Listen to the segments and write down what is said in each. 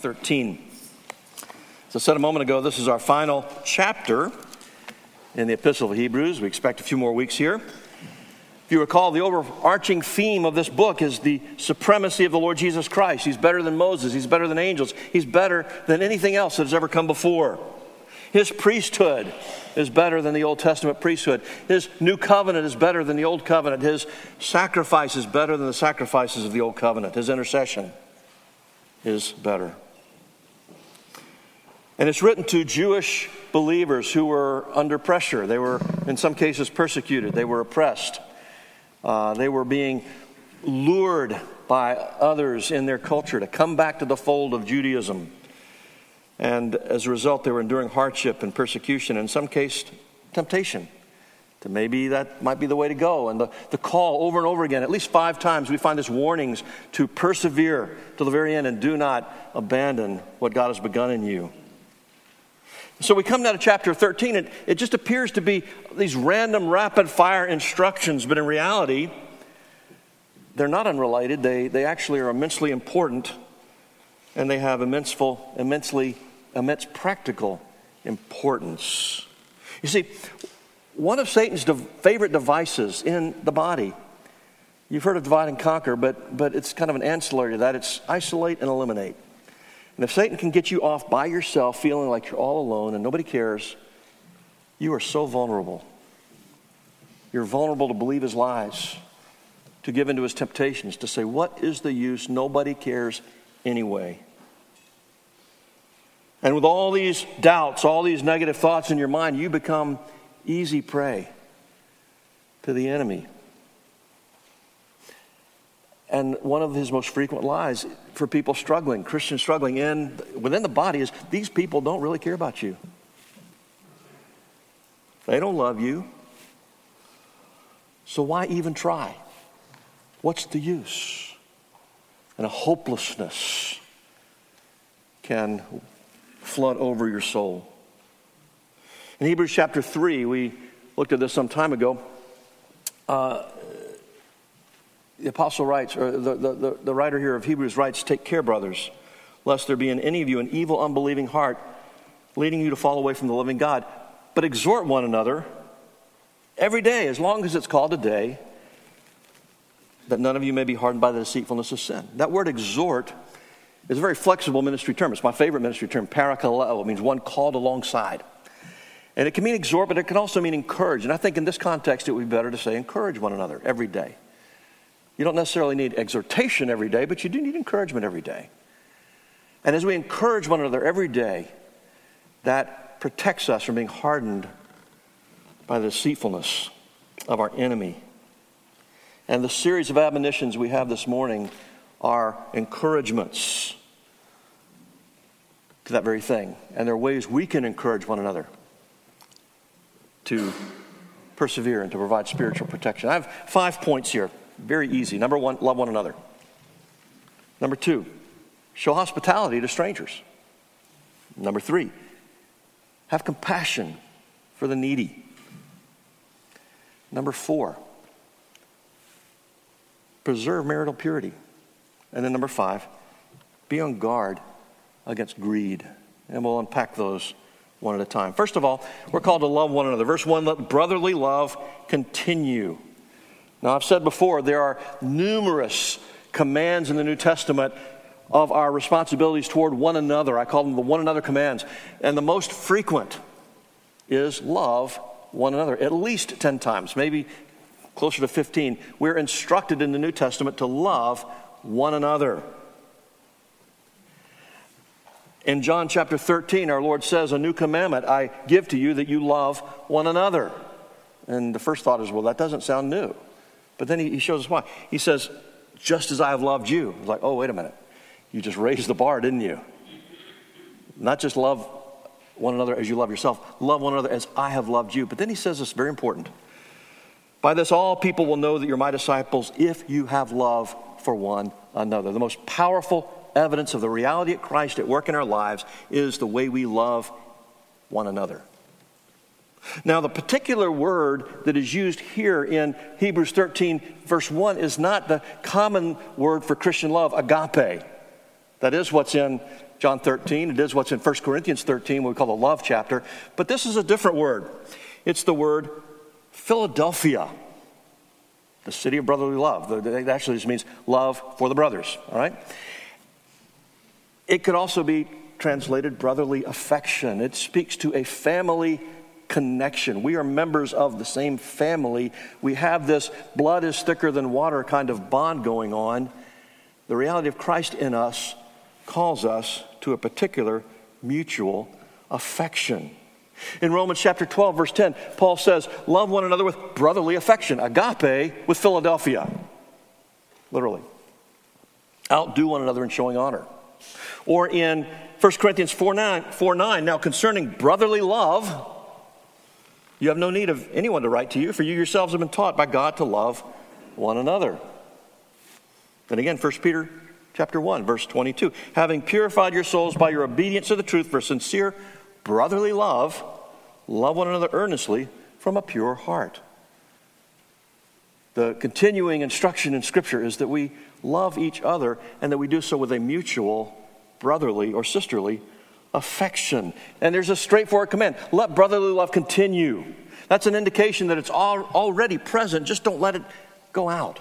13. As I said a moment ago, this is our final chapter in the Epistle of Hebrews. We expect a few more weeks here. If you recall, the overarching theme of this book is the supremacy of the Lord Jesus Christ. He's better than Moses, he's better than angels, he's better than anything else that has ever come before. His priesthood is better than the Old Testament priesthood. His new covenant is better than the Old covenant. His sacrifice is better than the sacrifices of the Old covenant. His intercession is better. And it's written to Jewish believers who were under pressure. They were, in some cases, persecuted, they were oppressed, uh, they were being lured by others in their culture to come back to the fold of Judaism. And as a result, they were enduring hardship and persecution, in some case, temptation. To maybe that might be the way to go. And the, the call over and over again, at least five times, we find this warnings to persevere to the very end and do not abandon what God has begun in you. So we come now to chapter 13, and it just appears to be these random rapid fire instructions, but in reality, they're not unrelated. They, they actually are immensely important, and they have immenseful, immensely immense practical importance. You see, one of Satan's favorite devices in the body, you've heard of divide and conquer, but, but it's kind of an ancillary to that. It's isolate and eliminate. And if Satan can get you off by yourself, feeling like you're all alone and nobody cares, you are so vulnerable. You're vulnerable to believe his lies, to give into his temptations, to say, What is the use? Nobody cares anyway. And with all these doubts, all these negative thoughts in your mind, you become easy prey to the enemy. And one of his most frequent lies for people struggling, Christians struggling in within the body is these people don't really care about you. They don't love you. So why even try? What's the use? And a hopelessness can flood over your soul. In Hebrews chapter 3, we looked at this some time ago. Uh, the apostle writes, or the, the, the writer here of Hebrews writes, Take care, brothers, lest there be in any of you an evil, unbelieving heart leading you to fall away from the living God. But exhort one another every day, as long as it's called a day, that none of you may be hardened by the deceitfulness of sin. That word exhort is a very flexible ministry term. It's my favorite ministry term, parakaleo. It means one called alongside. And it can mean exhort, but it can also mean encourage. And I think in this context, it would be better to say encourage one another every day. You don't necessarily need exhortation every day, but you do need encouragement every day. And as we encourage one another every day, that protects us from being hardened by the deceitfulness of our enemy. And the series of admonitions we have this morning are encouragements to that very thing. And there are ways we can encourage one another to persevere and to provide spiritual protection. I have five points here. Very easy. Number one, love one another. Number two, show hospitality to strangers. Number three, have compassion for the needy. Number four, preserve marital purity. And then number five, be on guard against greed. And we'll unpack those one at a time. First of all, we're called to love one another. Verse 1 let brotherly love continue. Now, I've said before, there are numerous commands in the New Testament of our responsibilities toward one another. I call them the one another commands. And the most frequent is love one another, at least 10 times, maybe closer to 15. We're instructed in the New Testament to love one another. In John chapter 13, our Lord says, A new commandment I give to you that you love one another. And the first thought is, well, that doesn't sound new. But then he shows us why. He says, just as I have loved you. It's like, oh, wait a minute. You just raised the bar, didn't you? Not just love one another as you love yourself, love one another as I have loved you. But then he says this very important. By this, all people will know that you're my disciples if you have love for one another. The most powerful evidence of the reality of Christ at work in our lives is the way we love one another. Now, the particular word that is used here in Hebrews 13, verse 1, is not the common word for Christian love, agape. That is what's in John 13. It is what's in 1 Corinthians 13, what we call the love chapter. But this is a different word. It's the word Philadelphia, the city of brotherly love. It actually just means love for the brothers, all right? It could also be translated brotherly affection. It speaks to a family connection. We are members of the same family. We have this blood is thicker than water kind of bond going on. The reality of Christ in us calls us to a particular mutual affection. In Romans chapter 12, verse 10, Paul says, Love one another with brotherly affection, agape with Philadelphia. Literally. Outdo one another in showing honor. Or in 1 Corinthians 4 9, 4 9, now concerning brotherly love, you have no need of anyone to write to you, for you yourselves have been taught by God to love one another. Then again, 1 Peter chapter 1, verse 22. Having purified your souls by your obedience to the truth for sincere brotherly love, love one another earnestly from a pure heart. The continuing instruction in Scripture is that we love each other and that we do so with a mutual brotherly or sisterly affection. And there's a straightforward command let brotherly love continue. That's an indication that it's all, already present, just don't let it go out.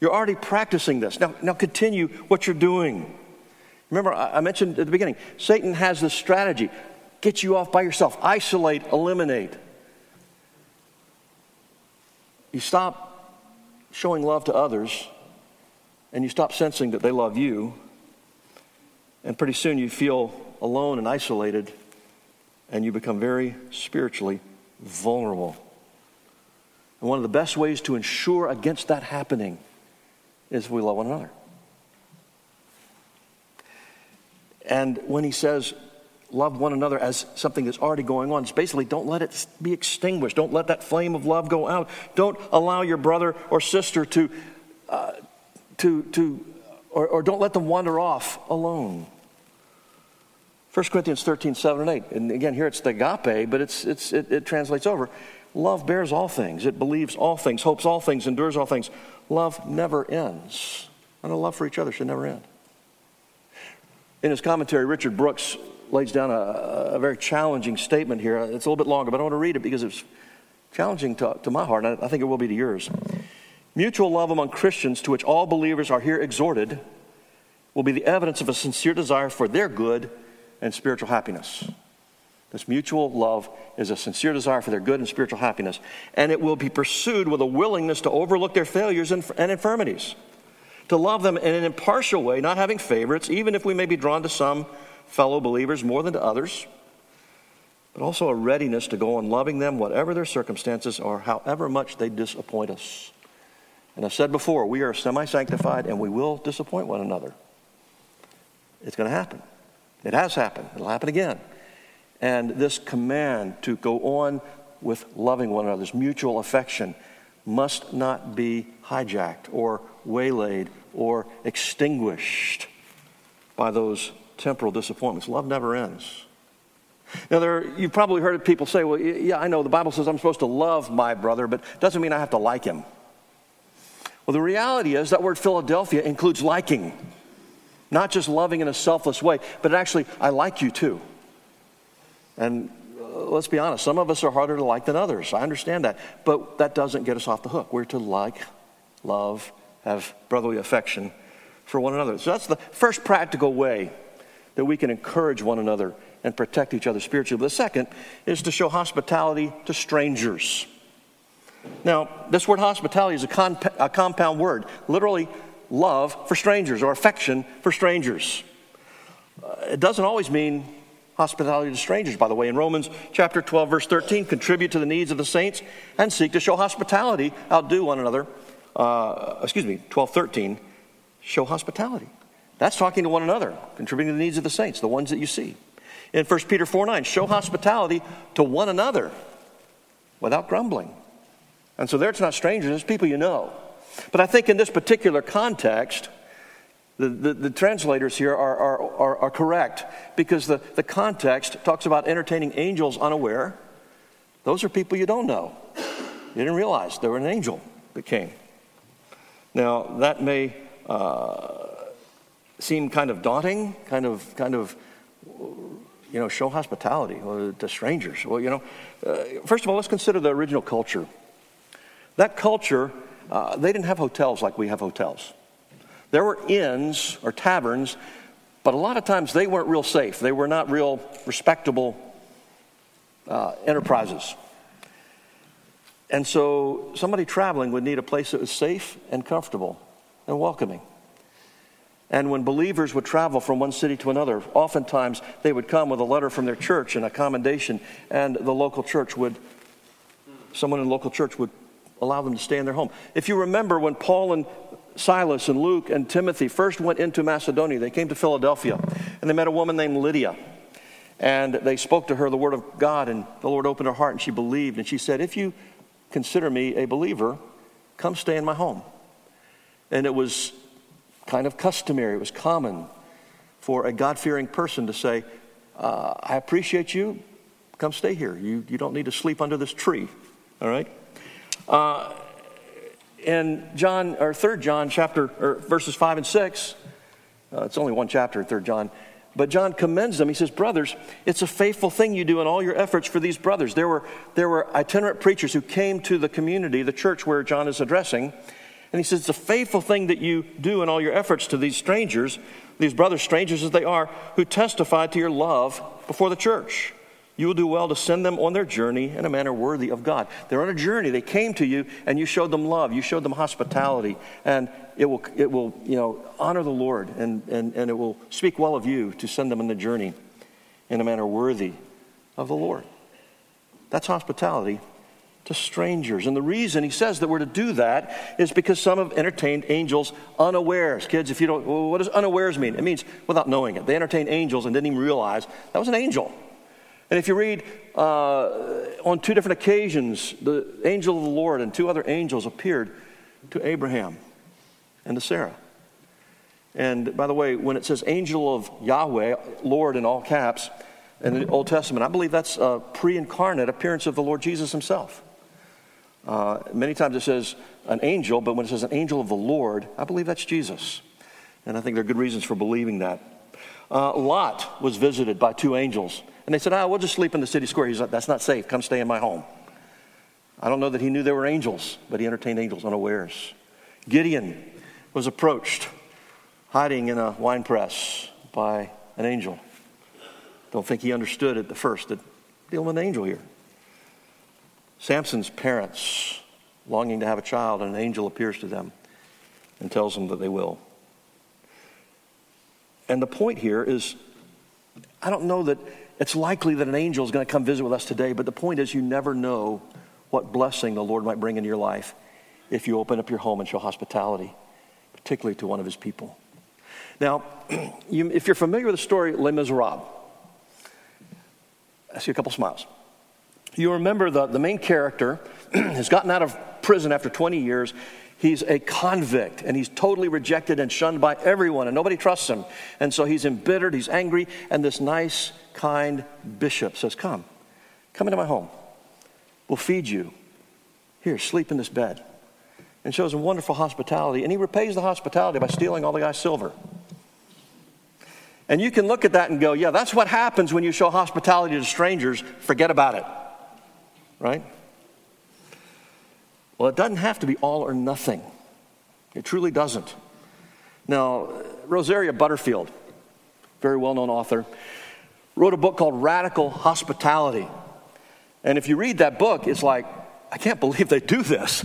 You're already practicing this. Now, now continue what you're doing. Remember, I mentioned at the beginning, Satan has this strategy get you off by yourself, isolate, eliminate. You stop showing love to others, and you stop sensing that they love you, and pretty soon you feel alone and isolated, and you become very spiritually vulnerable. And one of the best ways to ensure against that happening is we love one another. And when he says, love one another as something that's already going on, it's basically don't let it be extinguished. Don't let that flame of love go out. Don't allow your brother or sister to, uh, to, to or, or don't let them wander off alone. 1 Corinthians 13, 7 and 8. And again, here it's the agape, but it's, it's, it, it translates over. Love bears all things, it believes all things, hopes all things, endures all things. Love never ends. And a love for each other should never end. In his commentary, Richard Brooks lays down a, a very challenging statement here. It's a little bit longer, but I want to read it because it's challenging to, to my heart, and I think it will be to yours. Mutual love among Christians, to which all believers are here exhorted, will be the evidence of a sincere desire for their good and spiritual happiness. This mutual love is a sincere desire for their good and spiritual happiness, and it will be pursued with a willingness to overlook their failures and, and infirmities, to love them in an impartial way, not having favorites, even if we may be drawn to some fellow believers more than to others, but also a readiness to go on loving them, whatever their circumstances or however much they disappoint us. And I've said before, we are semi sanctified and we will disappoint one another. It's going to happen. It has happened. It'll happen again. And this command to go on with loving one another, this mutual affection, must not be hijacked or waylaid or extinguished by those temporal disappointments. Love never ends. Now, there, you've probably heard people say, well, yeah, I know the Bible says I'm supposed to love my brother, but it doesn't mean I have to like him. Well, the reality is that word Philadelphia includes liking. Not just loving in a selfless way, but actually, I like you too. And uh, let's be honest, some of us are harder to like than others. I understand that. But that doesn't get us off the hook. We're to like, love, have brotherly affection for one another. So that's the first practical way that we can encourage one another and protect each other spiritually. But the second is to show hospitality to strangers. Now, this word hospitality is a, comp- a compound word. Literally, love for strangers or affection for strangers. Uh, it doesn't always mean hospitality to strangers, by the way. In Romans chapter 12, verse 13, contribute to the needs of the saints and seek to show hospitality, outdo one another. Uh, excuse me, 12, 13, show hospitality. That's talking to one another, contributing to the needs of the saints, the ones that you see. In 1 Peter 4 9, show hospitality to one another without grumbling. And so there it's not strangers, it's people you know. But I think in this particular context, the, the, the, translators here are, are, are, are, correct because the, the context talks about entertaining angels unaware. Those are people you don't know. You didn't realize there were an angel that came. Now, that may uh, seem kind of daunting, kind of, kind of, you know, show hospitality to strangers. Well, you know, uh, first of all, let's consider the original culture. That culture, uh, they didn't have hotels like we have hotels. There were inns or taverns, but a lot of times they weren't real safe. They were not real respectable uh, enterprises. And so somebody traveling would need a place that was safe and comfortable and welcoming. And when believers would travel from one city to another, oftentimes they would come with a letter from their church and a commendation, and the local church would, someone in the local church would allow them to stay in their home. If you remember when Paul and Silas and Luke and Timothy first went into Macedonia, they came to Philadelphia, and they met a woman named Lydia. And they spoke to her the word of God, and the Lord opened her heart, and she believed. And she said, If you consider me a believer, come stay in my home. And it was kind of customary, it was common for a God fearing person to say, uh, I appreciate you, come stay here. You, you don't need to sleep under this tree, all right? Uh, in John, or Third John chapter, or verses 5 and 6, uh, it's only one chapter, third John, but John commends them. He says, Brothers, it's a faithful thing you do in all your efforts for these brothers. There were, there were itinerant preachers who came to the community, the church where John is addressing. And he says, It's a faithful thing that you do in all your efforts to these strangers, these brothers, strangers as they are, who testify to your love before the church you will do well to send them on their journey in a manner worthy of God. They're on a journey. They came to you and you showed them love. You showed them hospitality. And it will, it will you know, honor the Lord and, and, and it will speak well of you to send them on the journey in a manner worthy of the Lord. That's hospitality to strangers. And the reason he says that we're to do that is because some have entertained angels unawares. Kids, if you don't, well, what does unawares mean? It means without knowing it. They entertained angels and didn't even realize that was an angel. And if you read uh, on two different occasions, the angel of the Lord and two other angels appeared to Abraham and to Sarah. And by the way, when it says angel of Yahweh, Lord in all caps, in the Old Testament, I believe that's a pre incarnate appearance of the Lord Jesus himself. Uh, many times it says an angel, but when it says an angel of the Lord, I believe that's Jesus. And I think there are good reasons for believing that. Uh, Lot was visited by two angels. And they said, ah, we'll just sleep in the city square. He's like, that's not safe. Come stay in my home. I don't know that he knew there were angels, but he entertained angels unawares. Gideon was approached hiding in a wine press by an angel. Don't think he understood at the first that dealing with an angel here. Samson's parents longing to have a child, and an angel appears to them and tells them that they will. And the point here is I don't know that it's likely that an angel is going to come visit with us today, but the point is, you never know what blessing the Lord might bring into your life if you open up your home and show hospitality, particularly to one of his people. Now, you, if you're familiar with the story Les Miserables, I see a couple smiles. You remember the, the main character has gotten out of prison after 20 years. He's a convict and he's totally rejected and shunned by everyone, and nobody trusts him. And so he's embittered, he's angry, and this nice kind bishop says, Come, come into my home. We'll feed you. Here, sleep in this bed. And shows him wonderful hospitality. And he repays the hospitality by stealing all the guy's silver. And you can look at that and go, yeah, that's what happens when you show hospitality to strangers. Forget about it. Right? Well, it doesn't have to be all or nothing. It truly doesn't. Now, Rosaria Butterfield, very well known author, wrote a book called Radical Hospitality. And if you read that book, it's like, I can't believe they do this.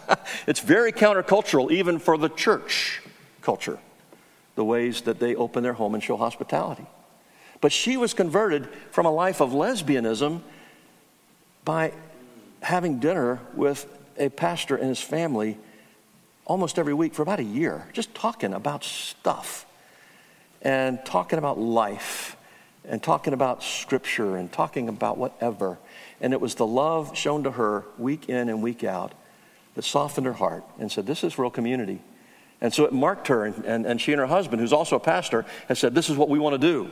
it's very countercultural, even for the church culture, the ways that they open their home and show hospitality. But she was converted from a life of lesbianism by having dinner with a pastor and his family almost every week for about a year, just talking about stuff and talking about life and talking about scripture and talking about whatever. And it was the love shown to her week in and week out that softened her heart and said, This is real community. And so it marked her, and, and, and she and her husband, who's also a pastor, has said, This is what we want to do.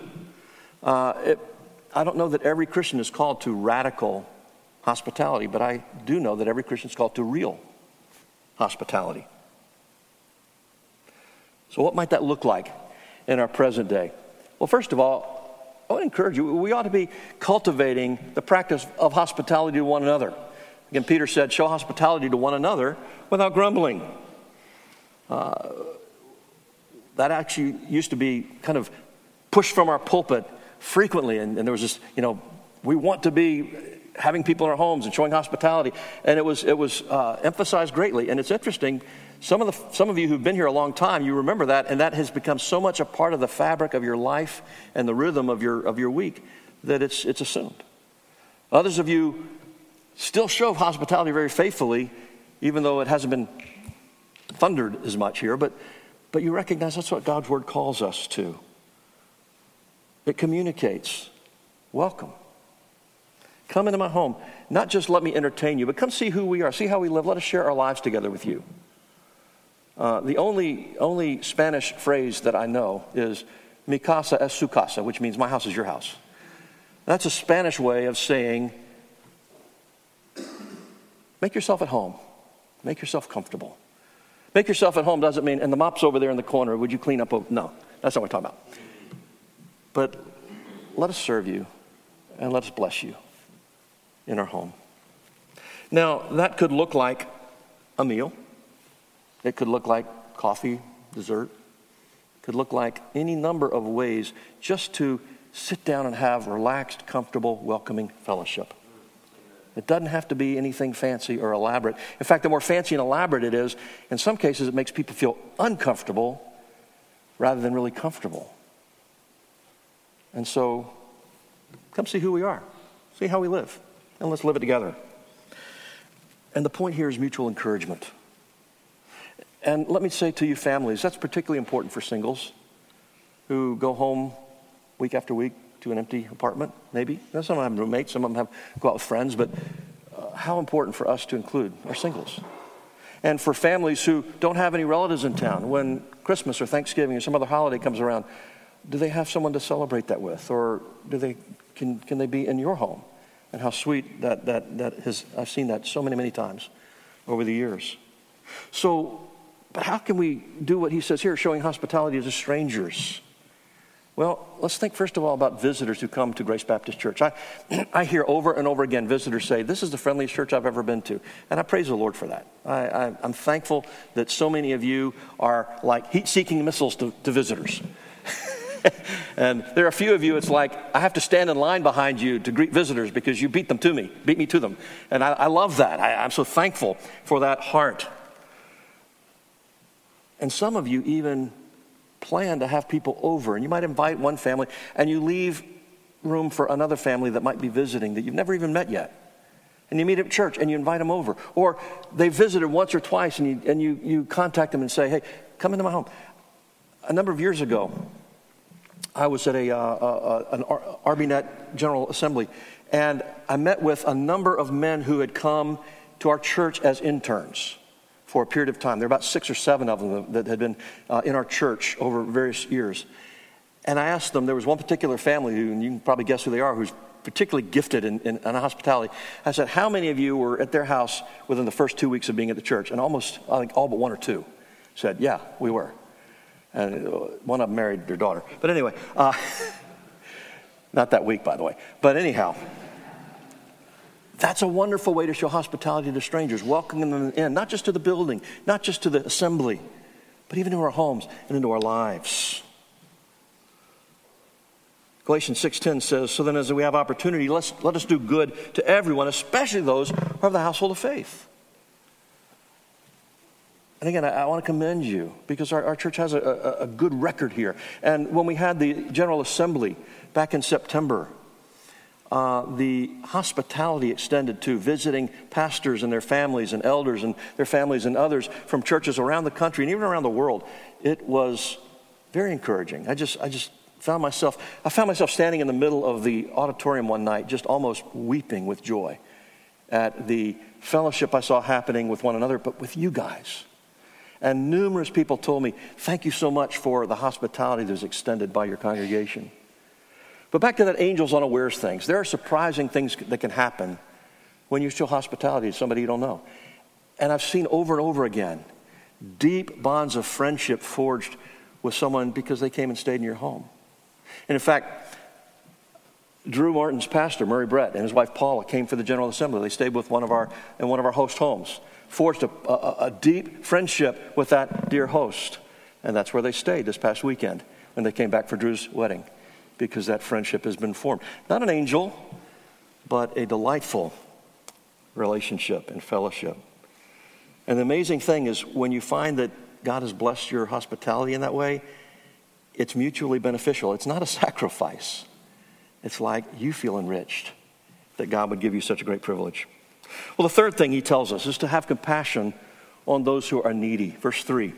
Uh, it, I don't know that every Christian is called to radical hospitality, but I do know that every Christian is called to real hospitality. So, what might that look like? in our present day? Well, first of all, I want to encourage you, we ought to be cultivating the practice of hospitality to one another. Again, Peter said, show hospitality to one another without grumbling. Uh, that actually used to be kind of pushed from our pulpit frequently, and, and there was this, you know, we want to be having people in our homes and showing hospitality, and it was, it was uh, emphasized greatly. And it's interesting some of, the, some of you who've been here a long time, you remember that, and that has become so much a part of the fabric of your life and the rhythm of your, of your week that it's, it's assumed. Others of you still show hospitality very faithfully, even though it hasn't been thundered as much here, but, but you recognize that's what God's word calls us to. It communicates welcome. Come into my home. Not just let me entertain you, but come see who we are, see how we live. Let us share our lives together with you. Uh, the only, only Spanish phrase that I know is mi casa es su casa, which means my house is your house. That's a Spanish way of saying make yourself at home, make yourself comfortable. Make yourself at home doesn't mean, and the mop's over there in the corner, would you clean up? No, that's not what we're talking about. But let us serve you and let us bless you in our home. Now, that could look like a meal. It could look like coffee, dessert. It could look like any number of ways just to sit down and have relaxed, comfortable, welcoming fellowship. It doesn't have to be anything fancy or elaborate. In fact, the more fancy and elaborate it is, in some cases, it makes people feel uncomfortable rather than really comfortable. And so, come see who we are, see how we live, and let's live it together. And the point here is mutual encouragement. And let me say to you, families, that's particularly important for singles who go home week after week to an empty apartment, maybe. Some of them have roommates, some of them have go out with friends, but uh, how important for us to include our singles. And for families who don't have any relatives in town, when Christmas or Thanksgiving or some other holiday comes around, do they have someone to celebrate that with? Or do they, can, can they be in your home? And how sweet that, that, that has, I've seen that so many, many times over the years. So but how can we do what he says here, showing hospitality to strangers? Well, let's think first of all about visitors who come to Grace Baptist Church. I, I hear over and over again visitors say, This is the friendliest church I've ever been to. And I praise the Lord for that. I, am thankful that so many of you are like heat seeking missiles to, to visitors. and there are a few of you, it's like I have to stand in line behind you to greet visitors because you beat them to me, beat me to them. And I, I love that. I, I'm so thankful for that heart. And some of you even plan to have people over, and you might invite one family, and you leave room for another family that might be visiting that you've never even met yet. And you meet at church and you invite them over. Or they visited once or twice and you, and you, you contact them and say, hey, come into my home. A number of years ago, I was at a, uh, uh, an RBNet General Assembly, and I met with a number of men who had come to our church as interns for a period of time. There were about six or seven of them that had been uh, in our church over various years. And I asked them, there was one particular family who, and you can probably guess who they are, who's particularly gifted in, in, in, hospitality. I said, How many of you were at their house within the first two weeks of being at the church? And almost, I think all but one or two said, Yeah, we were. And uh, one of them married their daughter. But anyway, uh, not that week, by the way. But anyhow, that's a wonderful way to show hospitality to strangers, welcoming them in, not just to the building, not just to the assembly, but even to our homes and into our lives. Galatians 6:10 says, "So then as we have opportunity, let's, let us do good to everyone, especially those who are of the household of faith." And again, I, I want to commend you because our, our church has a, a, a good record here. And when we had the General Assembly back in September, uh, the hospitality extended to visiting pastors and their families and elders and their families and others from churches around the country and even around the world. It was very encouraging. I just, I just found myself, I found myself standing in the middle of the auditorium one night, just almost weeping with joy at the fellowship I saw happening with one another, but with you guys. And numerous people told me, Thank you so much for the hospitality that was extended by your congregation. But back to that angels unawares things. There are surprising things that can happen when you show hospitality to somebody you don't know. And I've seen over and over again deep bonds of friendship forged with someone because they came and stayed in your home. And in fact, Drew Martin's pastor, Murray Brett, and his wife Paula came for the General Assembly. They stayed with one of our in one of our host homes, forged a, a, a deep friendship with that dear host, and that's where they stayed this past weekend when they came back for Drew's wedding, because that friendship has been formed. Not an angel, but a delightful relationship and fellowship. And the amazing thing is when you find that God has blessed your hospitality in that way, it's mutually beneficial. It's not a sacrifice. It's like you feel enriched that God would give you such a great privilege. Well, the third thing he tells us is to have compassion on those who are needy. Verse 3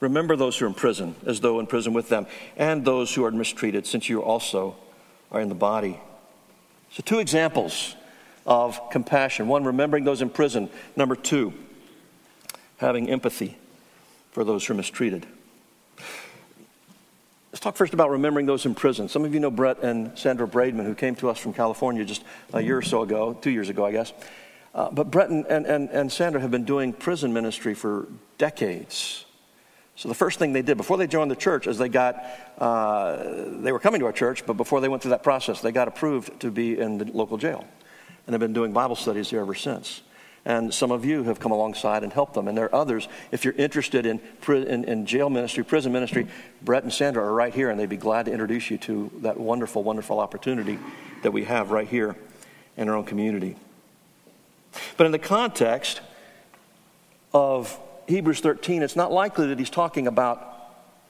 Remember those who are in prison, as though in prison with them, and those who are mistreated, since you also are in the body. So, two examples of compassion one, remembering those in prison. Number two, having empathy for those who are mistreated. Let's talk first about remembering those in prison. Some of you know Brett and Sandra Braidman, who came to us from California just a year or so ago, two years ago, I guess. Uh, but Brett and, and, and Sandra have been doing prison ministry for decades. So the first thing they did before they joined the church is they got, uh, they were coming to our church, but before they went through that process, they got approved to be in the local jail. And they've been doing Bible studies here ever since. And some of you have come alongside and helped them. And there are others, if you're interested in, in, in, jail ministry, prison ministry, Brett and Sandra are right here, and they'd be glad to introduce you to that wonderful, wonderful opportunity that we have right here in our own community. But in the context of Hebrews 13, it's not likely that he's talking about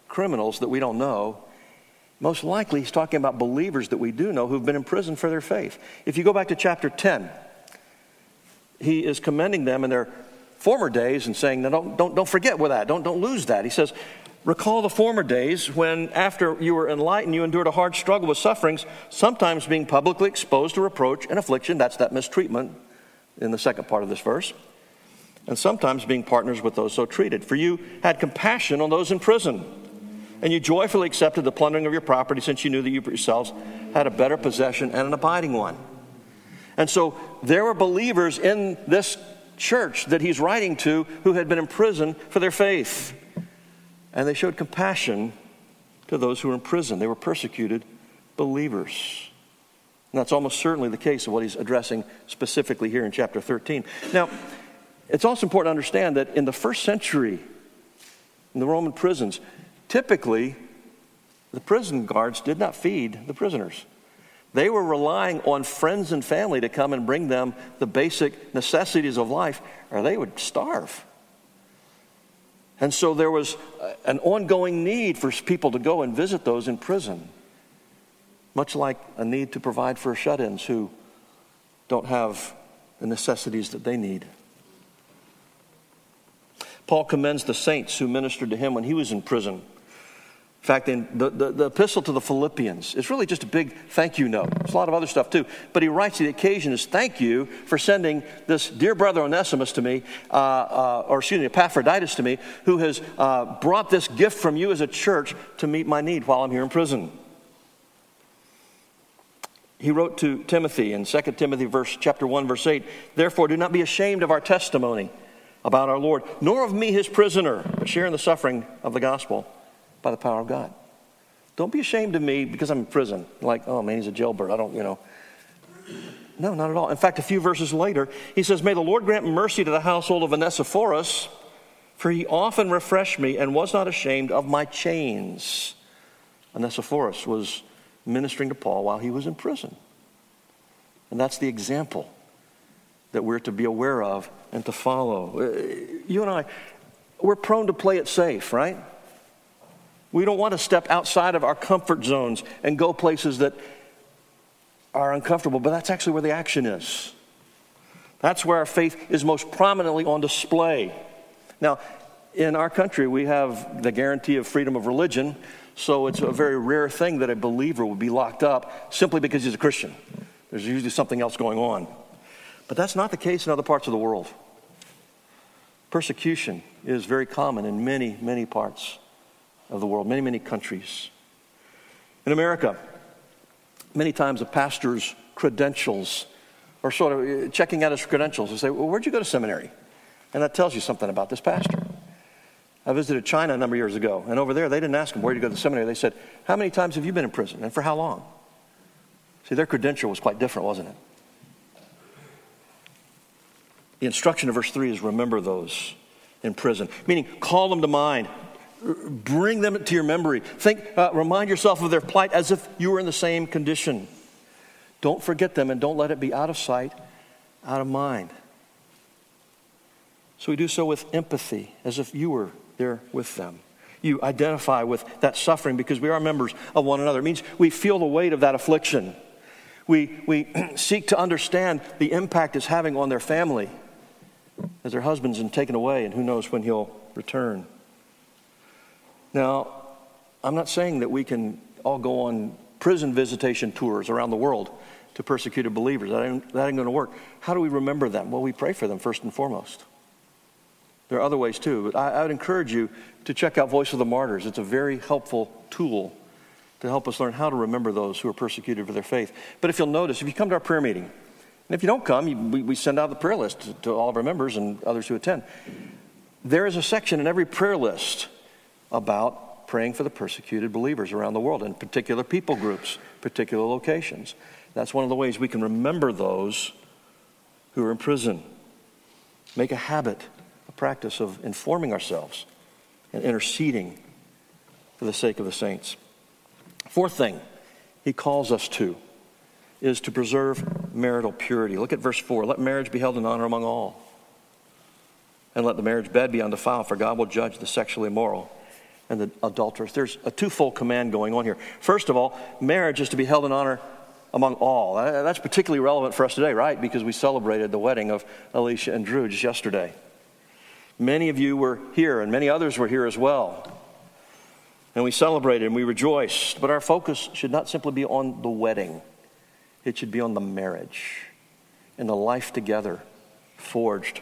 criminals that we don't know. Most likely, he's talking about believers that we do know who've been in prison for their faith. If you go back to chapter 10, he is commending them in their former days and saying, no, don't, don't, don't forget with that. Don't, don't lose that. He says, Recall the former days when, after you were enlightened, you endured a hard struggle with sufferings, sometimes being publicly exposed to reproach and affliction. That's that mistreatment in the second part of this verse. And sometimes being partners with those so treated. For you had compassion on those in prison, and you joyfully accepted the plundering of your property since you knew that you yourselves had a better possession and an abiding one. And so there were believers in this church that he's writing to who had been in prison for their faith. And they showed compassion to those who were in prison. They were persecuted believers. And that's almost certainly the case of what he's addressing specifically here in chapter 13. Now, it's also important to understand that in the first century, in the Roman prisons, typically the prison guards did not feed the prisoners. They were relying on friends and family to come and bring them the basic necessities of life, or they would starve. And so there was an ongoing need for people to go and visit those in prison, much like a need to provide for shut ins who don't have the necessities that they need. Paul commends the saints who ministered to him when he was in prison. In fact, in the, the, the, epistle to the Philippians, it's really just a big thank you note. There's a lot of other stuff too. But he writes the occasion is thank you for sending this dear brother Onesimus to me, uh, uh, or excuse me, Epaphroditus to me, who has uh, brought this gift from you as a church to meet my need while I'm here in prison. He wrote to Timothy in 2 Timothy verse, chapter 1, verse 8, Therefore do not be ashamed of our testimony about our Lord, nor of me his prisoner, but share in the suffering of the gospel by the power of God. Don't be ashamed of me because I'm in prison. Like, oh man, he's a jailbird. I don't, you know. No, not at all. In fact, a few verses later, he says, May the Lord grant mercy to the household of Onesiphorus, for he often refreshed me and was not ashamed of my chains. Onesiphorus was ministering to Paul while he was in prison. And that's the example that we're to be aware of and to follow. Uh, you and I, we're prone to play it safe, right? We don't want to step outside of our comfort zones and go places that are uncomfortable, but that's actually where the action is. That's where our faith is most prominently on display. Now, in our country, we have the guarantee of freedom of religion, so it's a very rare thing that a believer would be locked up simply because he's a Christian. There's usually something else going on. But that's not the case in other parts of the world. Persecution is very common in many, many parts of the world, many, many countries. In America, many times a pastor's credentials or sort of uh, checking out his credentials and say, Well, where'd you go to seminary? And that tells you something about this pastor. I visited China a number of years ago, and over there they didn't ask them Where'd you go to seminary. They said, How many times have you been in prison and for how long? See, their credential was quite different, wasn't it? The instruction of verse 3 is remember those in prison, meaning call them to mind, bring them to your memory. Think, uh, remind yourself of their plight as if you were in the same condition. Don't forget them and don't let it be out of sight, out of mind. So we do so with empathy, as if you were there with them. You identify with that suffering because we are members of one another. It means we feel the weight of that affliction. We, we seek to understand the impact it's having on their family as their husband's been taken away, and who knows when he'll return. Now, I'm not saying that we can all go on prison visitation tours around the world to persecuted believers. That ain't, that ain't going to work. How do we remember them? Well, we pray for them first and foremost. There are other ways too, but I, I would encourage you to check out Voice of the Martyrs. It's a very helpful tool to help us learn how to remember those who are persecuted for their faith. But if you'll notice, if you come to our prayer meeting, and if you don't come, you, we, we, send out the prayer list to, to all of our members and others who attend. There is a section in every prayer list about praying for the persecuted believers around the world in particular people groups, particular locations. That's one of the ways we can remember those who are in prison. Make a habit, a practice of informing ourselves and interceding for the sake of the saints. Fourth thing he calls us to is to preserve marital purity. Look at verse 4. Let marriage be held in honor among all. And let the marriage bed be undefiled, for God will judge the sexually immoral and the adulterous. There's a twofold command going on here. First of all, marriage is to be held in honor among all. Uh, that's particularly relevant for us today, right? Because we celebrated the wedding of Alicia and Drew just yesterday. Many of you were here, and many others were here as well. And we celebrated and we rejoiced. But our focus should not simply be on the wedding, it should be on the marriage and the life together forged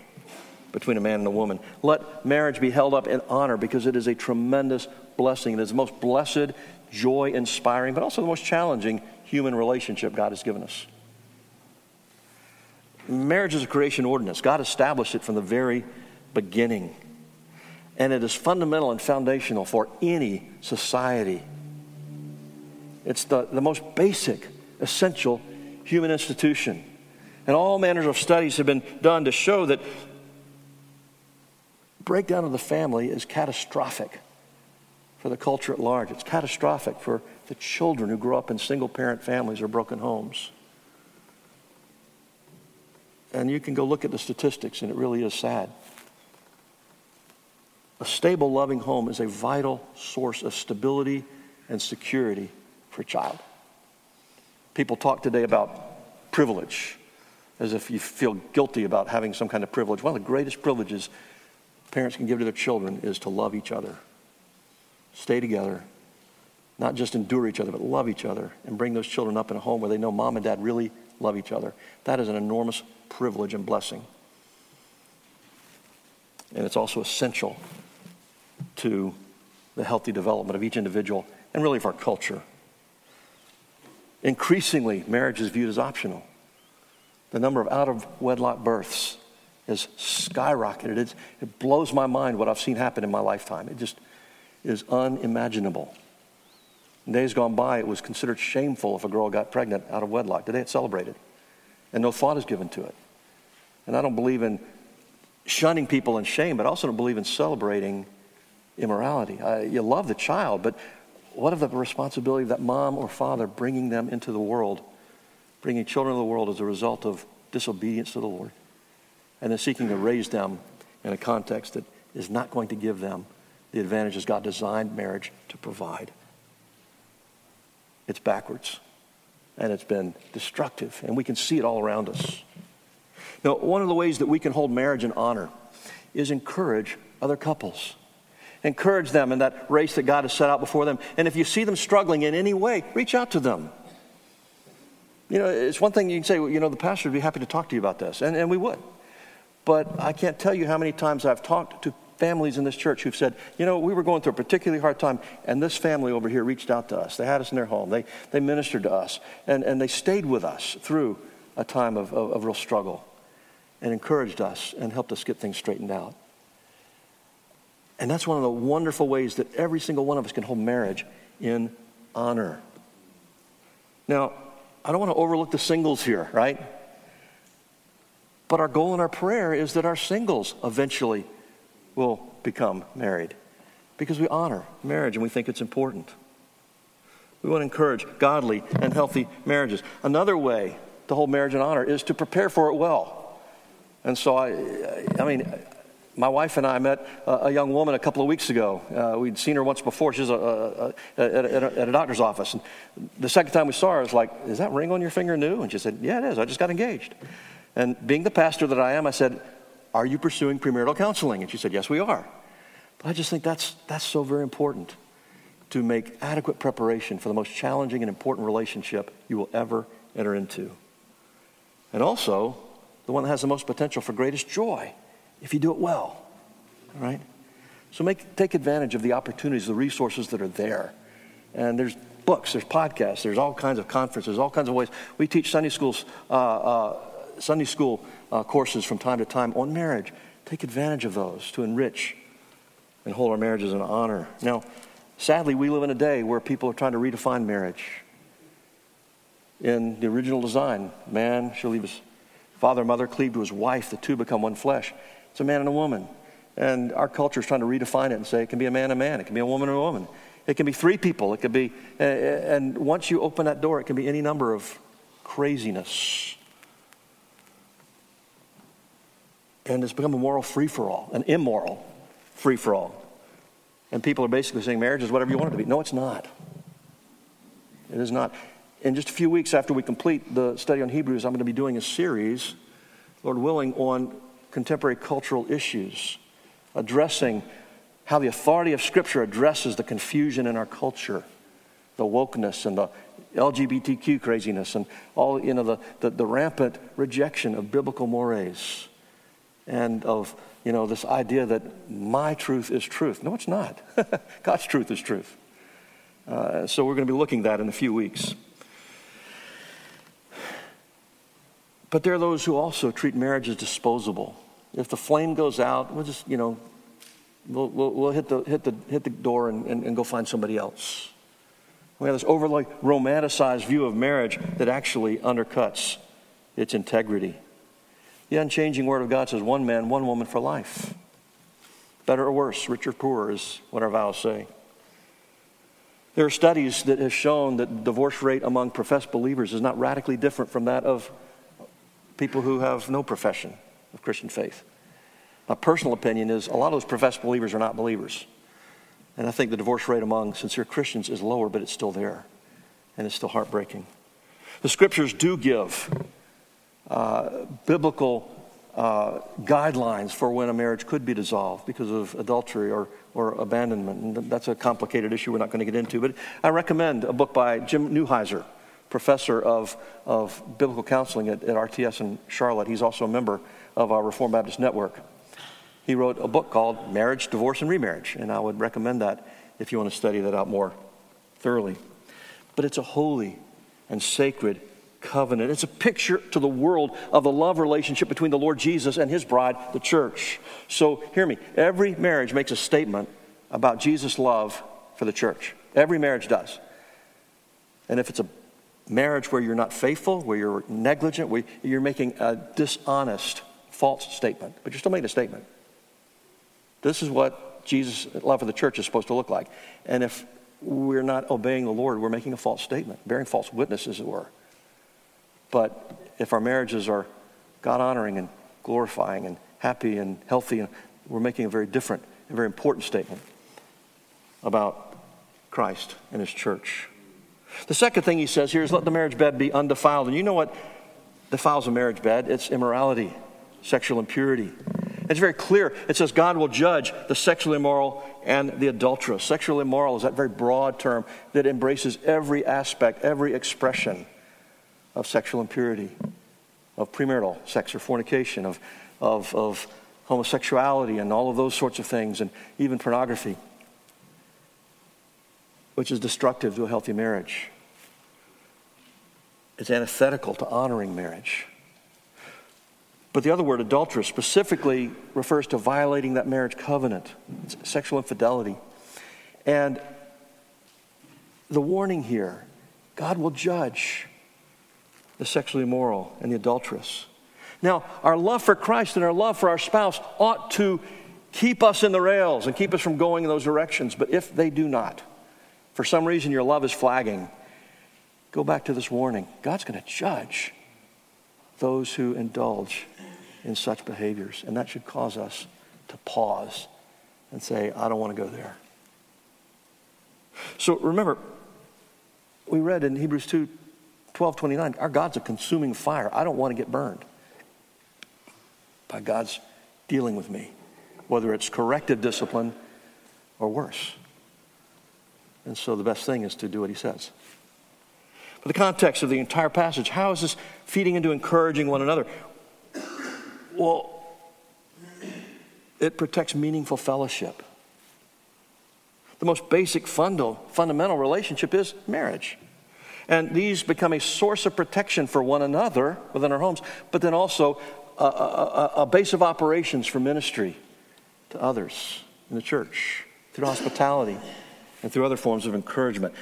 between a man and a woman. Let marriage be held up in honor because it is a tremendous blessing. It is the most blessed, joy inspiring, but also the most challenging human relationship God has given us. Marriage is a creation ordinance. God established it from the very beginning. And it is fundamental and foundational for any society. It's the, the most basic, essential human institution. And all manners of studies have been done to show that breakdown of the family is catastrophic for the culture at large. It's catastrophic for the children who grow up in single parent families or broken homes. And you can go look at the statistics, and it really is sad. A stable, loving home is a vital source of stability and security for a child. People talk today about privilege as if you feel guilty about having some kind of privilege. One of the greatest privileges parents can give to their children is to love each other, stay together, not just endure each other, but love each other and bring those children up in a home where they know mom and dad really love each other. That is an enormous privilege and blessing. And it's also essential to the healthy development of each individual and really of our culture. Increasingly, marriage is viewed as optional. The number of out of wedlock births has skyrocketed. It's, it blows my mind what I've seen happen in my lifetime. It just is unimaginable. In days gone by, it was considered shameful if a girl got pregnant out of wedlock. Today it's celebrated, and no thought is given to it. And I don't believe in shunning people in shame, but I also don't believe in celebrating immorality. I, you love the child, but what of the responsibility of that mom or father bringing them into the world, bringing children into the world as a result of disobedience to the Lord, and then seeking to raise them in a context that is not going to give them the advantages God designed marriage to provide? It's backwards, and it's been destructive, and we can see it all around us. Now, one of the ways that we can hold marriage in honor is encourage other couples. Encourage them in that race that God has set out before them. And if you see them struggling in any way, reach out to them. You know, it's one thing you can say, you know, the pastor would be happy to talk to you about this, and, and we would. But I can't tell you how many times I've talked to families in this church who've said, you know, we were going through a particularly hard time, and this family over here reached out to us. They had us in their home, they, they ministered to us, and, and they stayed with us through a time of, of, of real struggle and encouraged us and helped us get things straightened out. And that's one of the wonderful ways that every single one of us can hold marriage in honor. Now, I don't want to overlook the singles here, right? But our goal in our prayer is that our singles eventually will become married because we honor marriage and we think it's important. We want to encourage godly and healthy marriages. Another way to hold marriage in honor is to prepare for it well. And so, I, I mean, my wife and I met a, young woman a couple of weeks ago. Uh, we'd seen her once before. She's a, a, at, a, at, a, doctor's office. And the second time we saw her, I was like, Is that ring on your finger new? And she said, Yeah, it is. I just got engaged. And being the pastor that I am, I said, Are you pursuing premarital counseling? And she said, Yes, we are. But I just think that's, that's so very important to make adequate preparation for the most challenging and important relationship you will ever enter into. And also, the one that has the most potential for greatest joy if you do it well. All right? So make, take advantage of the opportunities, the resources that are there. And there's books, there's podcasts, there's all kinds of conferences, all kinds of ways. We teach Sunday schools, uh, uh, Sunday school uh, courses from time to time on marriage. Take advantage of those to enrich and hold our marriages in honor. Now, sadly, we live in a day where people are trying to redefine marriage. In the original design, man shall leave his father and mother, cleave to his wife, the two become one flesh. It's a man and a woman. And our culture is trying to redefine it and say it can be a man and a man, it can be a woman and a woman. It can be three people. It could be, and once you open that door, it can be any number of craziness. And it's become a moral free for all, an immoral free for all. And people are basically saying marriage is whatever you want it to be. No, it's not. It is not. In just a few weeks after we complete the study on Hebrews, I'm going to be doing a series, Lord willing, on contemporary cultural issues, addressing how the authority of Scripture addresses the confusion in our culture, the wokeness and the LGBTQ craziness, and all, you know, the, the, the rampant rejection of biblical mores and of you know, this idea that my truth is truth. No, it's not. God's truth is truth. Uh, so we're going to be looking at that in a few weeks. But there are those who also treat marriage as disposable. If the flame goes out, we'll just, you know, we'll, we'll, we'll hit, the, hit, the, hit the door and, and, and go find somebody else. We have this overly romanticized view of marriage that actually undercuts its integrity. The unchanging Word of God says one man, one woman for life. Better or worse, rich or poor, is what our vows say. There are studies that have shown that the divorce rate among professed believers is not radically different from that of people who have no profession of Christian faith. My personal opinion is a lot of those professed believers are not believers. And I think the divorce rate among sincere Christians is lower, but it's still there. And it's still heartbreaking. The scriptures do give uh, biblical uh, guidelines for when a marriage could be dissolved because of adultery or, or abandonment. And that's a complicated issue we're not going to get into. But I recommend a book by Jim Newheiser, professor of, of biblical counseling at, at RTS in Charlotte. He's also a member of our Reformed Baptist Network. He wrote a book called Marriage, Divorce, and Remarriage, and I would recommend that if you want to study that out more thoroughly. But it's a holy and sacred covenant. It's a picture to the world of the love relationship between the Lord Jesus and his bride, the church. So, hear me. Every marriage makes a statement about Jesus' love for the church. Every marriage does. And if it's a marriage where you're not faithful, where you're negligent, where you're making a dishonest, false statement, but you're still making a statement. This is what Jesus' love for the church is supposed to look like. And if we're not obeying the Lord, we're making a false statement, bearing false witness, as it were. But if our marriages are God honoring and glorifying and happy and healthy, we're making a very different and very important statement about Christ and his church. The second thing he says here is let the marriage bed be undefiled. And you know what defiles a marriage bed? It's immorality, sexual impurity. It's very clear. It says God will judge the sexually immoral and the adulterous. Sexual immoral is that very broad term that embraces every aspect, every expression of sexual impurity, of premarital sex or fornication, of, of, of homosexuality, and all of those sorts of things, and even pornography, which is destructive to a healthy marriage. It's antithetical to honoring marriage. But the other word, adulteress, specifically refers to violating that marriage covenant, it's sexual infidelity. And the warning here God will judge the sexually immoral and the adulteress. Now, our love for Christ and our love for our spouse ought to keep us in the rails and keep us from going in those directions. But if they do not, for some reason your love is flagging, go back to this warning. God's going to judge those who indulge in such behaviors. And that should cause us to pause and say, I don't want to go there. So remember, we read in Hebrews 2 12, 29, our God's a consuming fire. I don't want to get burned. By God's dealing with me, whether it's corrective discipline or worse. And so the best thing is to do what he says. But the context of the entire passage, how is this feeding into encouraging one another? Well, it protects meaningful fellowship. The most basic fundamental relationship is marriage. And these become a source of protection for one another within our homes, but then also a, a, a base of operations for ministry to others in the church through hospitality and through other forms of encouragement.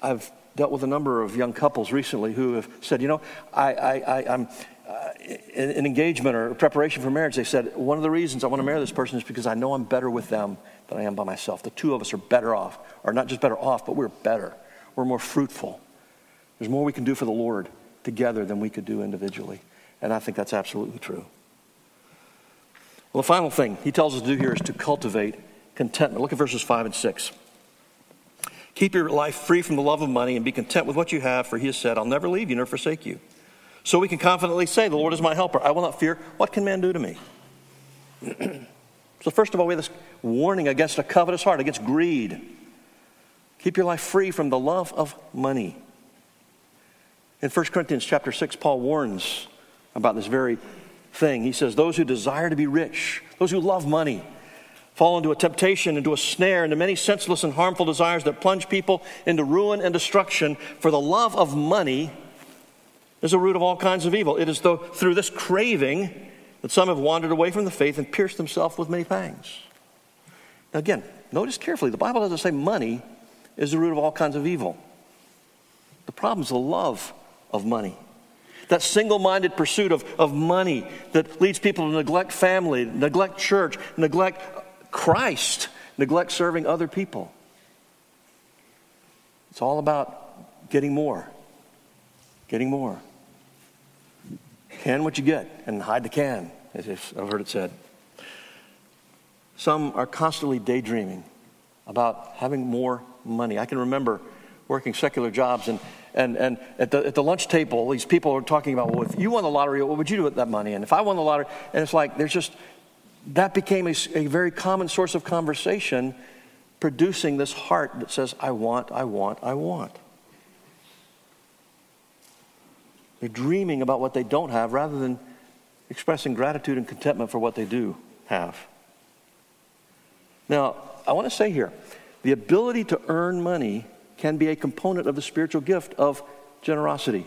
I've dealt with a number of young couples recently who have said, you know, I, I, am uh, in, in engagement or preparation for marriage. They said, one of the reasons I want to marry this person is because I know I'm better with them than I am by myself. The two of us are better off, or not just better off, but we're better. We're more fruitful. There's more we can do for the Lord together than we could do individually. And I think that's absolutely true. Well, the final thing he tells us to do here is to cultivate contentment. Look at verses 5 and 6. Keep your life free from the love of money and be content with what you have, for he has said, I'll never leave you nor forsake you. So we can confidently say, The Lord is my helper. I will not fear. What can man do to me? so, first of all, we have this warning against a covetous heart, against greed. Keep your life free from the love of money. In 1 Corinthians chapter 6, Paul warns about this very thing. He says, Those who desire to be rich, those who love money, fall into a temptation, into a snare, into many senseless and harmful desires that plunge people into ruin and destruction. For the love of money is a root of all kinds of evil. It is though through this craving that some have wandered away from the faith and pierced themselves with many pangs. Now, again, notice carefully the Bible doesn't say money is the root of all kinds of evil. The problem is the love of money. That single minded pursuit of, of money that leads people to neglect family, neglect church, neglect Christ, neglect serving other people. It's all about getting more, getting more. Can what you get and hide the can, as I've heard it said. Some are constantly daydreaming about having more money. I can remember working secular jobs and and, and at, the, at the lunch table, these people are talking about, well, if you won the lottery, what would you do with that money? And if I won the lottery, and it's like, there's just, that became a, a very common source of conversation, producing this heart that says, I want, I want, I want. They're dreaming about what they don't have rather than expressing gratitude and contentment for what they do have. Now, I want to say here the ability to earn money can be a component of the spiritual gift of generosity.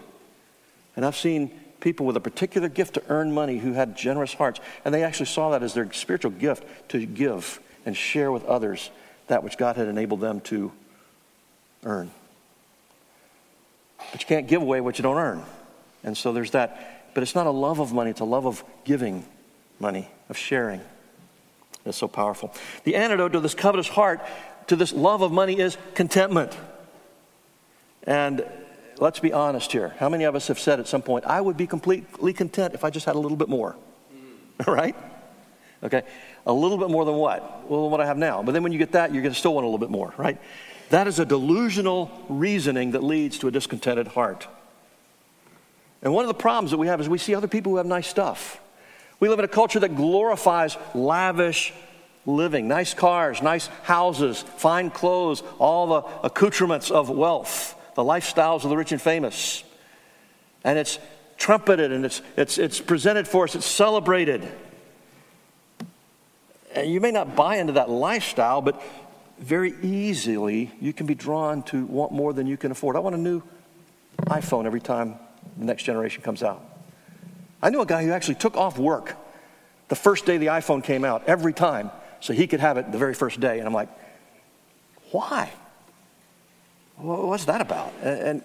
And I've seen people with a particular gift to earn money who had generous hearts, and they actually saw that as their spiritual gift to give and share with others that which God had enabled them to earn. But you can't give away what you don't earn. And so there's that. But it's not a love of money, it's a love of giving money, of sharing. It's so powerful. The antidote to this covetous heart, to this love of money, is contentment. And let's be honest here. How many of us have said at some point, I would be completely content if I just had a little bit more? right? Okay. A little bit more than what? Well, than what I have now. But then when you get that, you're going to still want a little bit more, right? That is a delusional reasoning that leads to a discontented heart. And one of the problems that we have is we see other people who have nice stuff. We live in a culture that glorifies lavish living, nice cars, nice houses, fine clothes, all the accoutrements of wealth the lifestyles of the rich and famous. And it's trumpeted and it's, it's, it's presented for us, it's celebrated. And you may not buy into that lifestyle, but very easily you can be drawn to want more than you can afford. I want a new iPhone every time the next generation comes out. I knew a guy who actually took off work the first day the iPhone came out every time so he could have it the very first day. And I'm like, why? What's that about? And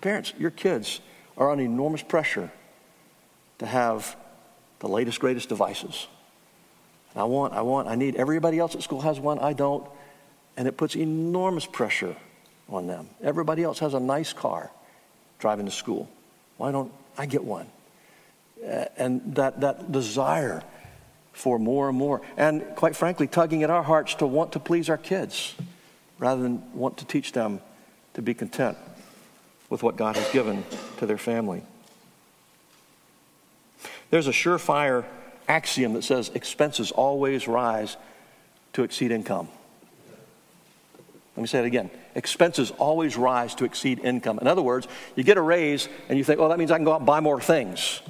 parents, your kids are under enormous pressure to have the latest, greatest devices. I want, I want, I need, everybody else at school has one, I don't. And it puts enormous pressure on them. Everybody else has a nice car driving to school. Why don't I get one? And that, that desire for more and more. And quite frankly, tugging at our hearts to want to please our kids rather than want to teach them to be content with what God has given to their family. There's a surefire axiom that says expenses always rise to exceed income. Let me say it again. Expenses always rise to exceed income. In other words, you get a raise and you think, well, that means I can go out and buy more things.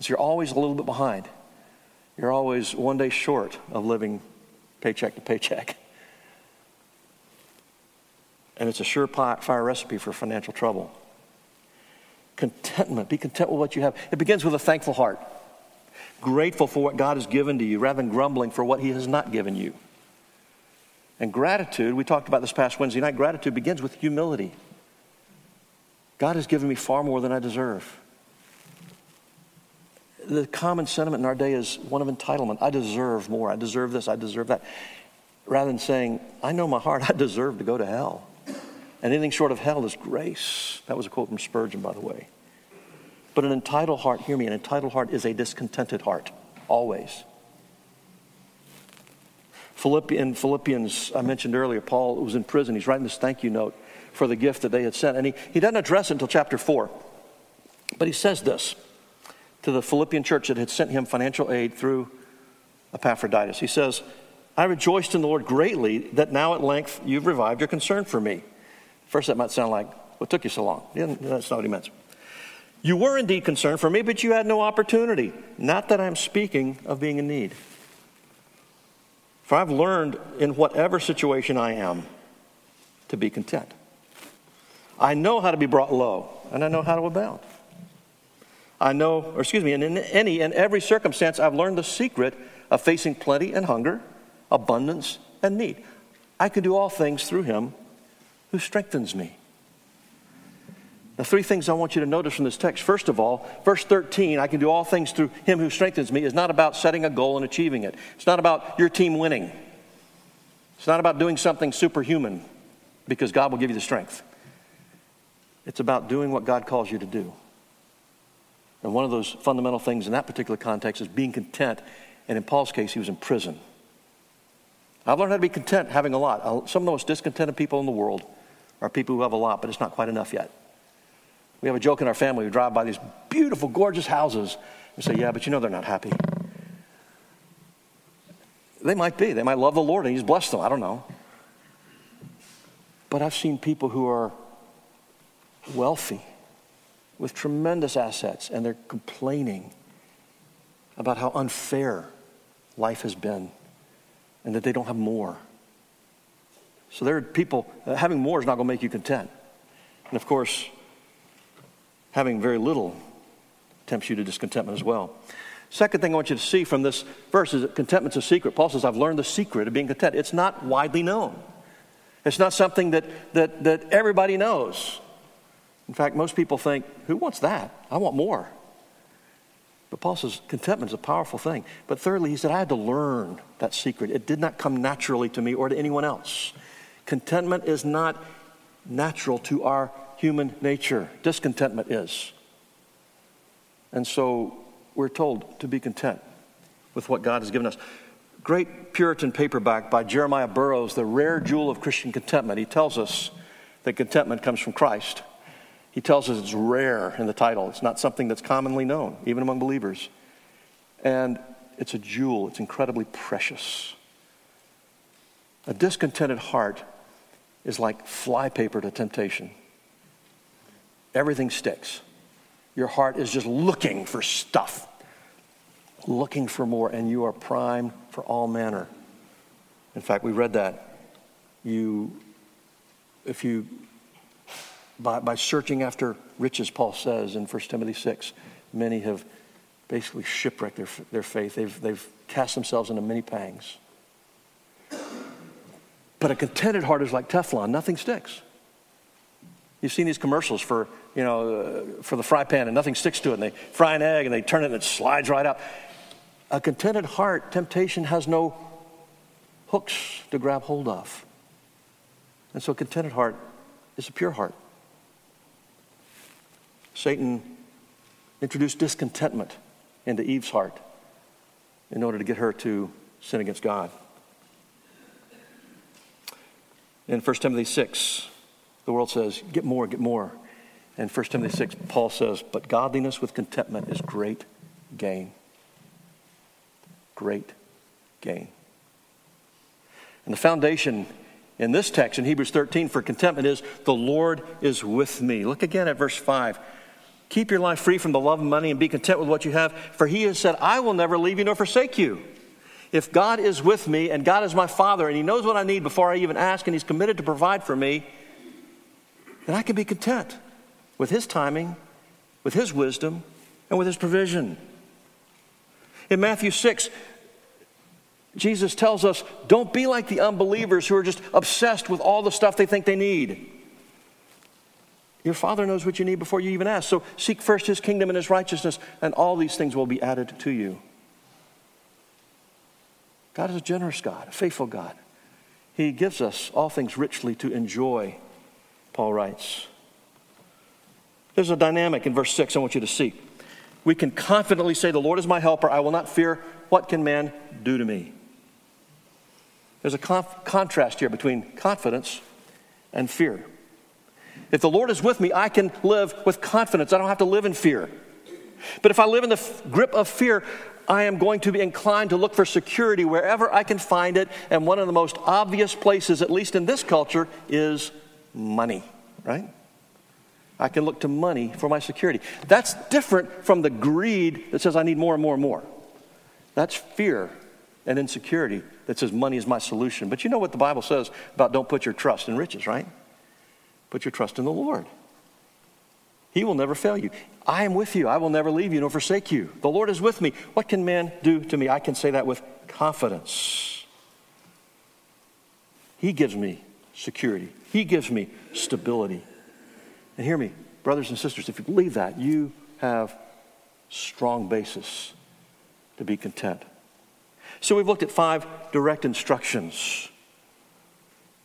So you're always a little bit behind. You're always one day short of living paycheck to paycheck. And it's a surefire recipe for financial trouble. Contentment. Be content with what you have. It begins with a thankful heart. Grateful for what God has given to you rather than grumbling for what He has not given you. And gratitude, we talked about this past Wednesday night, gratitude begins with humility. God has given me far more than I deserve. The common sentiment in our day is one of entitlement. I deserve more. I deserve this. I deserve that. Rather than saying, I know my heart, I deserve to go to hell. Anything short of hell is grace. That was a quote from Spurgeon, by the way. But an entitled heart, hear me, an entitled heart is a discontented heart, always. In Philippians, I mentioned earlier, Paul was in prison. He's writing this thank you note for the gift that they had sent. And he, he doesn't address it until chapter 4. But he says this to the Philippian church that had sent him financial aid through Epaphroditus. He says, I rejoiced in the Lord greatly that now at length you've revived your concern for me. First, that might sound like, what took you so long? Yeah, that's not what he meant. You were indeed concerned for me, but you had no opportunity. Not that I'm speaking of being in need. For I've learned in whatever situation I am to be content. I know how to be brought low, and I know how to abound. I know, or excuse me, in any and every circumstance, I've learned the secret of facing plenty and hunger, abundance and need. I can do all things through him who strengthens me. The three things I want you to notice from this text. First of all, verse 13, I can do all things through him who strengthens me, is not about setting a goal and achieving it. It's not about your team winning. It's not about doing something superhuman because God will give you the strength. It's about doing what God calls you to do. And one of those fundamental things in that particular context is being content. And in Paul's case, he was in prison. I've learned how to be content having a lot. Uh, some of the most discontented people in the world are people who have a lot, but it's not quite enough yet. We have a joke in our family. We drive by these beautiful, gorgeous houses and say, Yeah, but you know they're not happy. They might be. They might love the Lord and He's blessed them. I don't know. But I've seen people who are wealthy with tremendous assets and they're complaining about how unfair life has been and that they don't have more. So there are people, uh, having more is not going to make you content. And of course, having very little tempts you to discontentment as well. Second thing I want you to see from this verse is that contentment's a secret. Paul says, I've learned the secret of being content. It's not widely known. It's not something that, that, that everybody knows. In fact, most people think, who wants that? I want more. But Paul says contentment is a powerful thing. But thirdly, he said, I had to learn that secret. It did not come naturally to me or to anyone else. Contentment is not natural to our human nature. Discontentment is. And so we're told to be content with what God has given us. Great Puritan paperback by Jeremiah Burroughs, The Rare Jewel of Christian Contentment. He tells us that contentment comes from Christ. He tells us it's rare in the title. It's not something that's commonly known, even among believers. And it's a jewel, it's incredibly precious. A discontented heart is like flypaper to temptation everything sticks. Your heart is just looking for stuff, looking for more, and you are primed for all manner. In fact, we read that. You, if you, by, by searching after riches, Paul says in 1 Timothy 6, many have basically shipwrecked their, their faith. They've, they've cast themselves into many pangs. But a contented heart is like Teflon, nothing sticks. You've seen these commercials for, you know, uh, for the fry pan and nothing sticks to it. And they fry an egg and they turn it and it slides right out. A contented heart, temptation has no hooks to grab hold of. And so a contented heart is a pure heart. Satan introduced discontentment into Eve's heart in order to get her to sin against God. In 1 Timothy 6, the world says, get more, get more. And 1 Timothy 6, Paul says, but godliness with contentment is great gain. Great gain. And the foundation in this text in Hebrews 13 for contentment is the Lord is with me. Look again at verse 5. Keep your life free from the love of money and be content with what you have, for he has said, I will never leave you nor forsake you. If God is with me and God is my Father and He knows what I need before I even ask and He's committed to provide for me, then I can be content with His timing, with His wisdom, and with His provision. In Matthew 6, Jesus tells us don't be like the unbelievers who are just obsessed with all the stuff they think they need. Your Father knows what you need before you even ask. So seek first His kingdom and His righteousness, and all these things will be added to you. God is a generous God, a faithful God. He gives us all things richly to enjoy, Paul writes. There's a dynamic in verse 6 I want you to see. We can confidently say, The Lord is my helper. I will not fear. What can man do to me? There's a conf- contrast here between confidence and fear. If the Lord is with me, I can live with confidence. I don't have to live in fear. But if I live in the f- grip of fear, I am going to be inclined to look for security wherever I can find it. And one of the most obvious places, at least in this culture, is money, right? I can look to money for my security. That's different from the greed that says I need more and more and more. That's fear and insecurity that says money is my solution. But you know what the Bible says about don't put your trust in riches, right? Put your trust in the Lord. He will never fail you. I am with you. I will never leave you nor forsake you. The Lord is with me. What can man do to me? I can say that with confidence. He gives me security, He gives me stability. And hear me, brothers and sisters, if you believe that, you have strong basis to be content. So we've looked at five direct instructions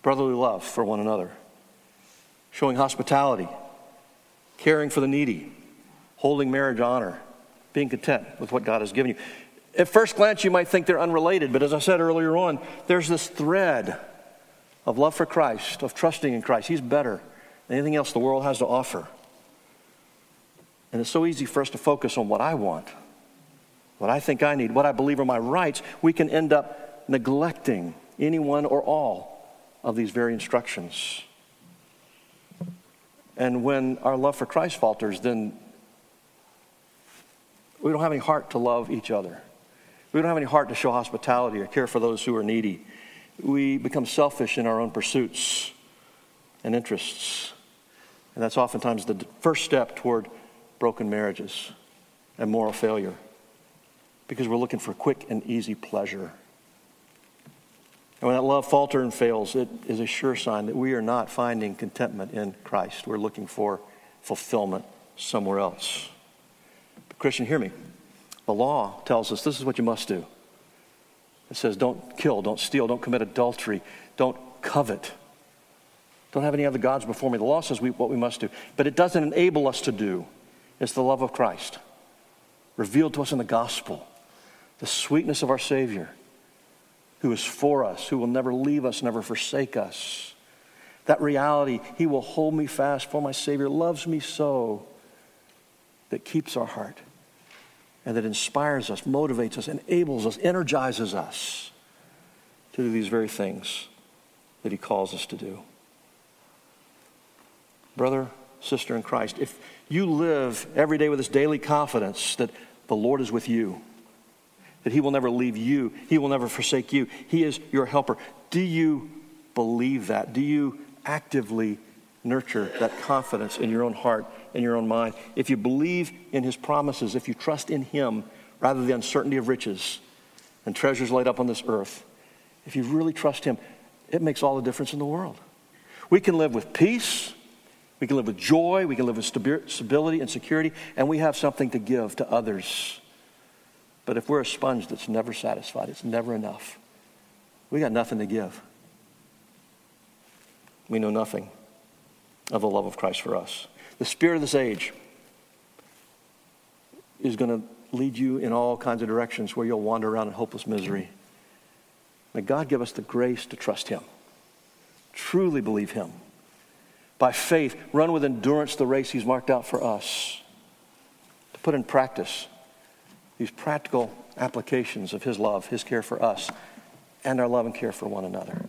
brotherly love for one another, showing hospitality, caring for the needy, holding marriage honor, being content with what God has given you. At first glance, you might think they're unrelated, but as I said earlier on, there's this thread of love for Christ, of trusting in Christ. He's better than anything else the world has to offer. And it's so easy for us to focus on what I want, what I think I need, what I believe are my rights. We can end up neglecting any one or all of these very instructions. And when our love for Christ falters, then we don't have any heart to love each other. We don't have any heart to show hospitality or care for those who are needy. We become selfish in our own pursuits and interests. And that's oftentimes the first step toward broken marriages and moral failure because we're looking for quick and easy pleasure. And when that love falters and fails, it is a sure sign that we are not finding contentment in Christ. We're looking for fulfillment somewhere else. But Christian, hear me. The law tells us this is what you must do. It says, don't kill, don't steal, don't commit adultery, don't covet, don't have any other gods before me. The law says we, what we must do, but it doesn't enable us to do. It's the love of Christ revealed to us in the gospel, the sweetness of our Savior who is for us, who will never leave us, never forsake us. That reality, He will hold me fast, for my Savior loves me so, that keeps our heart and that inspires us, motivates us, enables us, energizes us to do these very things that He calls us to do. Brother, sister in Christ, if you live every day with this daily confidence that the Lord is with you, that He will never leave you, He will never forsake you. He is your helper. Do you believe that? Do you actively nurture that confidence in your own heart in your own mind. If you believe in his promises, if you trust in him rather than the uncertainty of riches and treasures laid up on this earth, if you really trust him, it makes all the difference in the world. We can live with peace, we can live with joy, we can live with stability and security, and we have something to give to others. But if we're a sponge that's never satisfied, it's never enough, we got nothing to give. We know nothing of the love of Christ for us. The spirit of this age is going to lead you in all kinds of directions where you'll wander around in hopeless misery. May God give us the grace to trust Him, truly believe Him. By faith, run with endurance the race He's marked out for us. To put in practice these practical applications of His love, His care for us, and our love and care for one another.